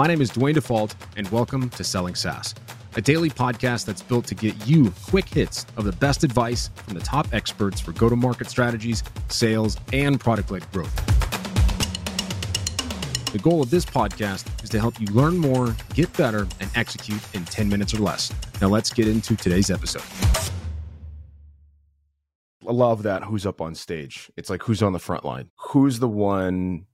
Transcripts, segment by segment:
My name is Duane Dufault, and welcome to Selling SaaS, a daily podcast that's built to get you quick hits of the best advice from the top experts for go to market strategies, sales, and product led growth. The goal of this podcast is to help you learn more, get better, and execute in 10 minutes or less. Now, let's get into today's episode. I love that who's up on stage. It's like who's on the front line? Who's the one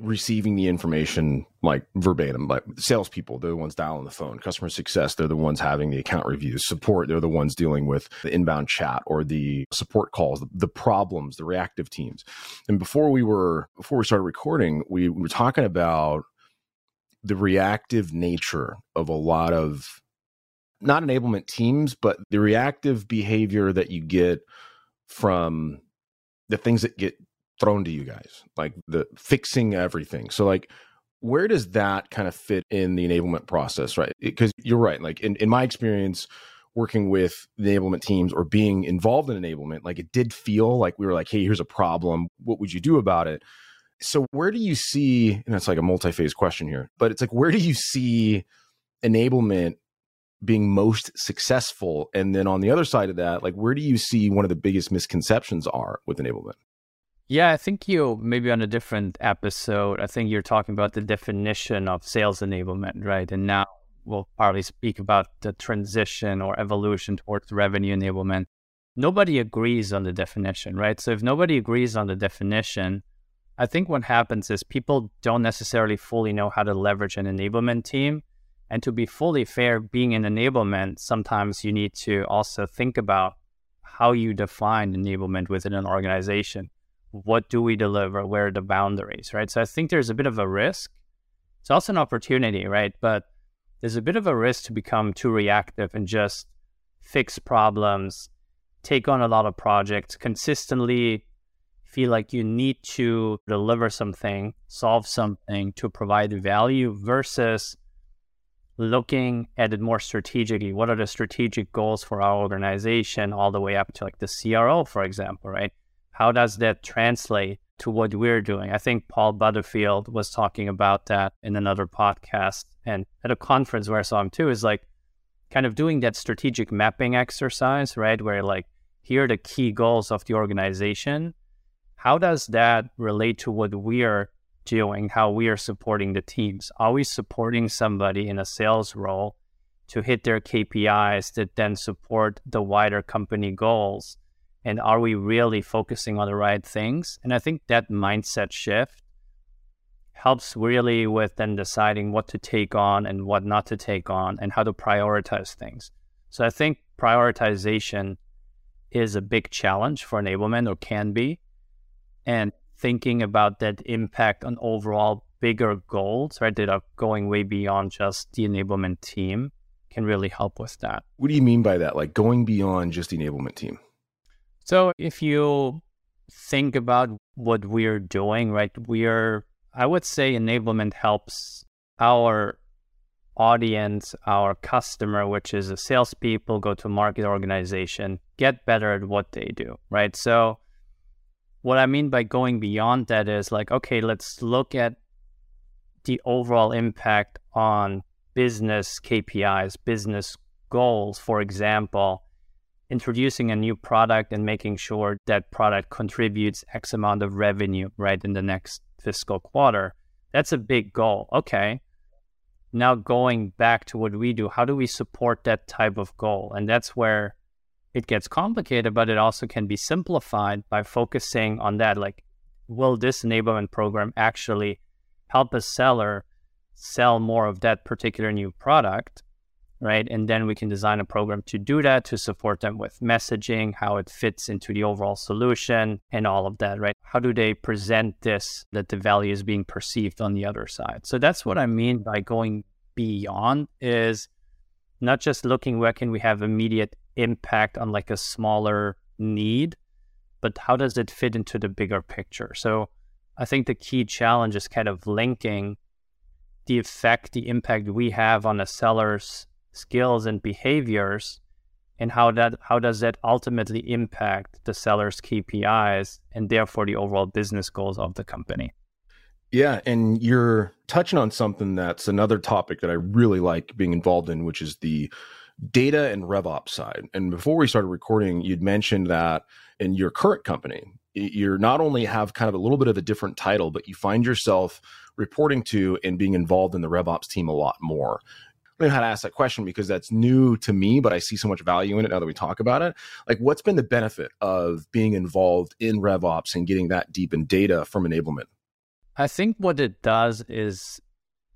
receiving the information like verbatim. Like salespeople, they're the ones dialing the phone. Customer success, they're the ones having the account reviews. Support, they're the ones dealing with the inbound chat or the support calls, the problems, the reactive teams. And before we were before we started recording, we were talking about the reactive nature of a lot of not enablement teams, but the reactive behavior that you get from the things that get thrown to you guys, like the fixing everything. So like where does that kind of fit in the enablement process, right? Because you're right. Like in, in my experience working with enablement teams or being involved in enablement, like it did feel like we were like, hey, here's a problem. What would you do about it? So where do you see, and that's like a multi-phase question here, but it's like where do you see enablement being most successful? And then on the other side of that, like where do you see one of the biggest misconceptions are with enablement? Yeah, I think you maybe on a different episode, I think you're talking about the definition of sales enablement, right? And now we'll probably speak about the transition or evolution towards revenue enablement. Nobody agrees on the definition, right? So if nobody agrees on the definition, I think what happens is people don't necessarily fully know how to leverage an enablement team. And to be fully fair, being an enablement, sometimes you need to also think about how you define enablement within an organization what do we deliver? Where are the boundaries, right? So I think there's a bit of a risk. It's also an opportunity, right? But there's a bit of a risk to become too reactive and just fix problems, take on a lot of projects, consistently feel like you need to deliver something, solve something to provide value versus looking at it more strategically. What are the strategic goals for our organization all the way up to like the CRO, for example, right? How does that translate to what we're doing? I think Paul Butterfield was talking about that in another podcast and at a conference where I saw him too, is like kind of doing that strategic mapping exercise, right? Where like, here are the key goals of the organization. How does that relate to what we are doing, how we are supporting the teams? Are we supporting somebody in a sales role to hit their KPIs that then support the wider company goals? And are we really focusing on the right things? And I think that mindset shift helps really with then deciding what to take on and what not to take on and how to prioritize things. So I think prioritization is a big challenge for enablement or can be. And thinking about that impact on overall bigger goals, right, that are going way beyond just the enablement team can really help with that. What do you mean by that? Like going beyond just the enablement team? So if you think about what we're doing, right, we're, I would say enablement helps our audience, our customer, which is a salespeople, go to market organization, get better at what they do, right? So what I mean by going beyond that is like, okay, let's look at the overall impact on business KPIs, business goals, for example, introducing a new product and making sure that product contributes X amount of revenue, right, in the next fiscal quarter. That's a big goal. Okay. Now going back to what we do, how do we support that type of goal? And that's where it gets complicated, but it also can be simplified by focusing on that. Like, will this enablement program actually help a seller sell more of that particular new product? Right? And then we can design a program to do that to support them with messaging, how it fits into the overall solution, and all of that, right? How do they present this that the value is being perceived on the other side? So that's what I mean by going beyond is not just looking where can we have immediate impact on like a smaller need, but how does it fit into the bigger picture? So I think the key challenge is kind of linking the effect, the impact we have on a seller's skills and behaviors and how that how does that ultimately impact the seller's KPIs and therefore the overall business goals of the company. Yeah, and you're touching on something that's another topic that I really like being involved in, which is the data and RevOps side. And before we started recording, you'd mentioned that in your current company, you're not only have kind of a little bit of a different title, but you find yourself reporting to and being involved in the RevOps team a lot more. I don't know how to ask that question because that's new to me, but I see so much value in it now that we talk about it. Like, what's been the benefit of being involved in RevOps and getting that deep in data from enablement? I think what it does is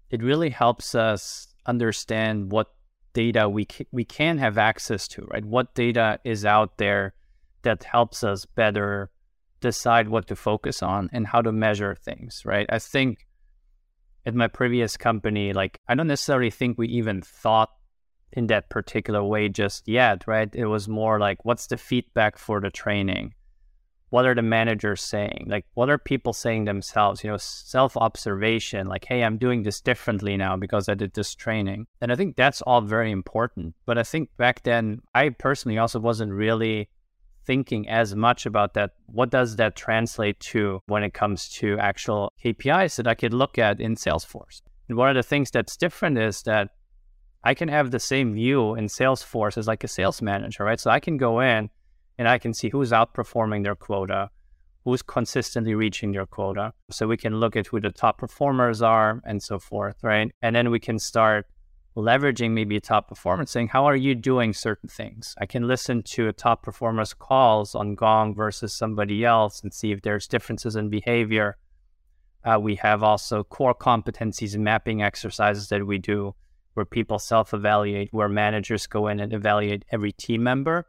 it really helps us understand what data we ca- we can have access to, right? What data is out there that helps us better decide what to focus on and how to measure things, right? I think at my previous company, like I don't necessarily think we even thought in that particular way just yet, right? It was more like what's the feedback for the training? What are the managers saying? Like what are people saying themselves? You know, self-observation, like, hey, I'm doing this differently now because I did this training. And I think that's all very important. But I think back then I personally also wasn't really thinking as much about that. What does that translate to when it comes to actual KPIs that I could look at in Salesforce? And one of the things that's different is that I can have the same view in Salesforce as like a sales manager, right? So I can go in and I can see who's outperforming their quota, who's consistently reaching their quota. So we can look at who the top performers are and so forth, right? And then we can start leveraging maybe a top performer saying, How are you doing certain things? I can listen to a top performer's calls on Gong versus somebody else and see if there's differences in behavior. Uh, we have also core competencies and mapping exercises that we do where people self evaluate, where managers go in and evaluate every team member.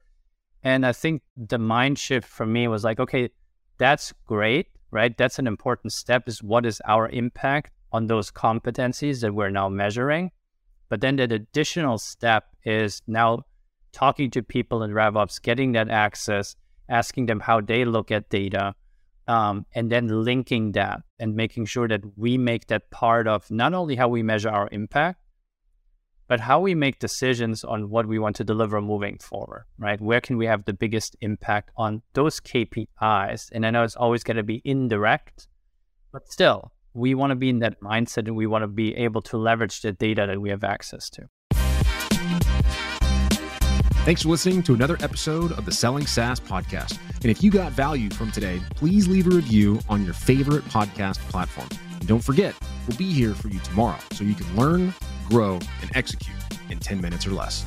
And I think the mind shift for me was like, okay, that's great, right? That's an important step is what is our impact on those competencies that we're now measuring? But then the additional step is now talking to people in RevOps, getting that access, asking them how they look at data, um, and then linking that and making sure that we make that part of not only how we measure our impact, but how we make decisions on what we want to deliver moving forward, right? Where can we have the biggest impact on those KPIs? And I know it's always going to be indirect, but still, we want to be in that mindset and we want to be able to leverage the data that we have access to. Thanks for listening to another episode of the Selling SaaS podcast. And if you got value from today, please leave a review on your favorite podcast platform. And don't forget, we'll be here for you tomorrow so you can learn, grow, and execute in 10 minutes or less.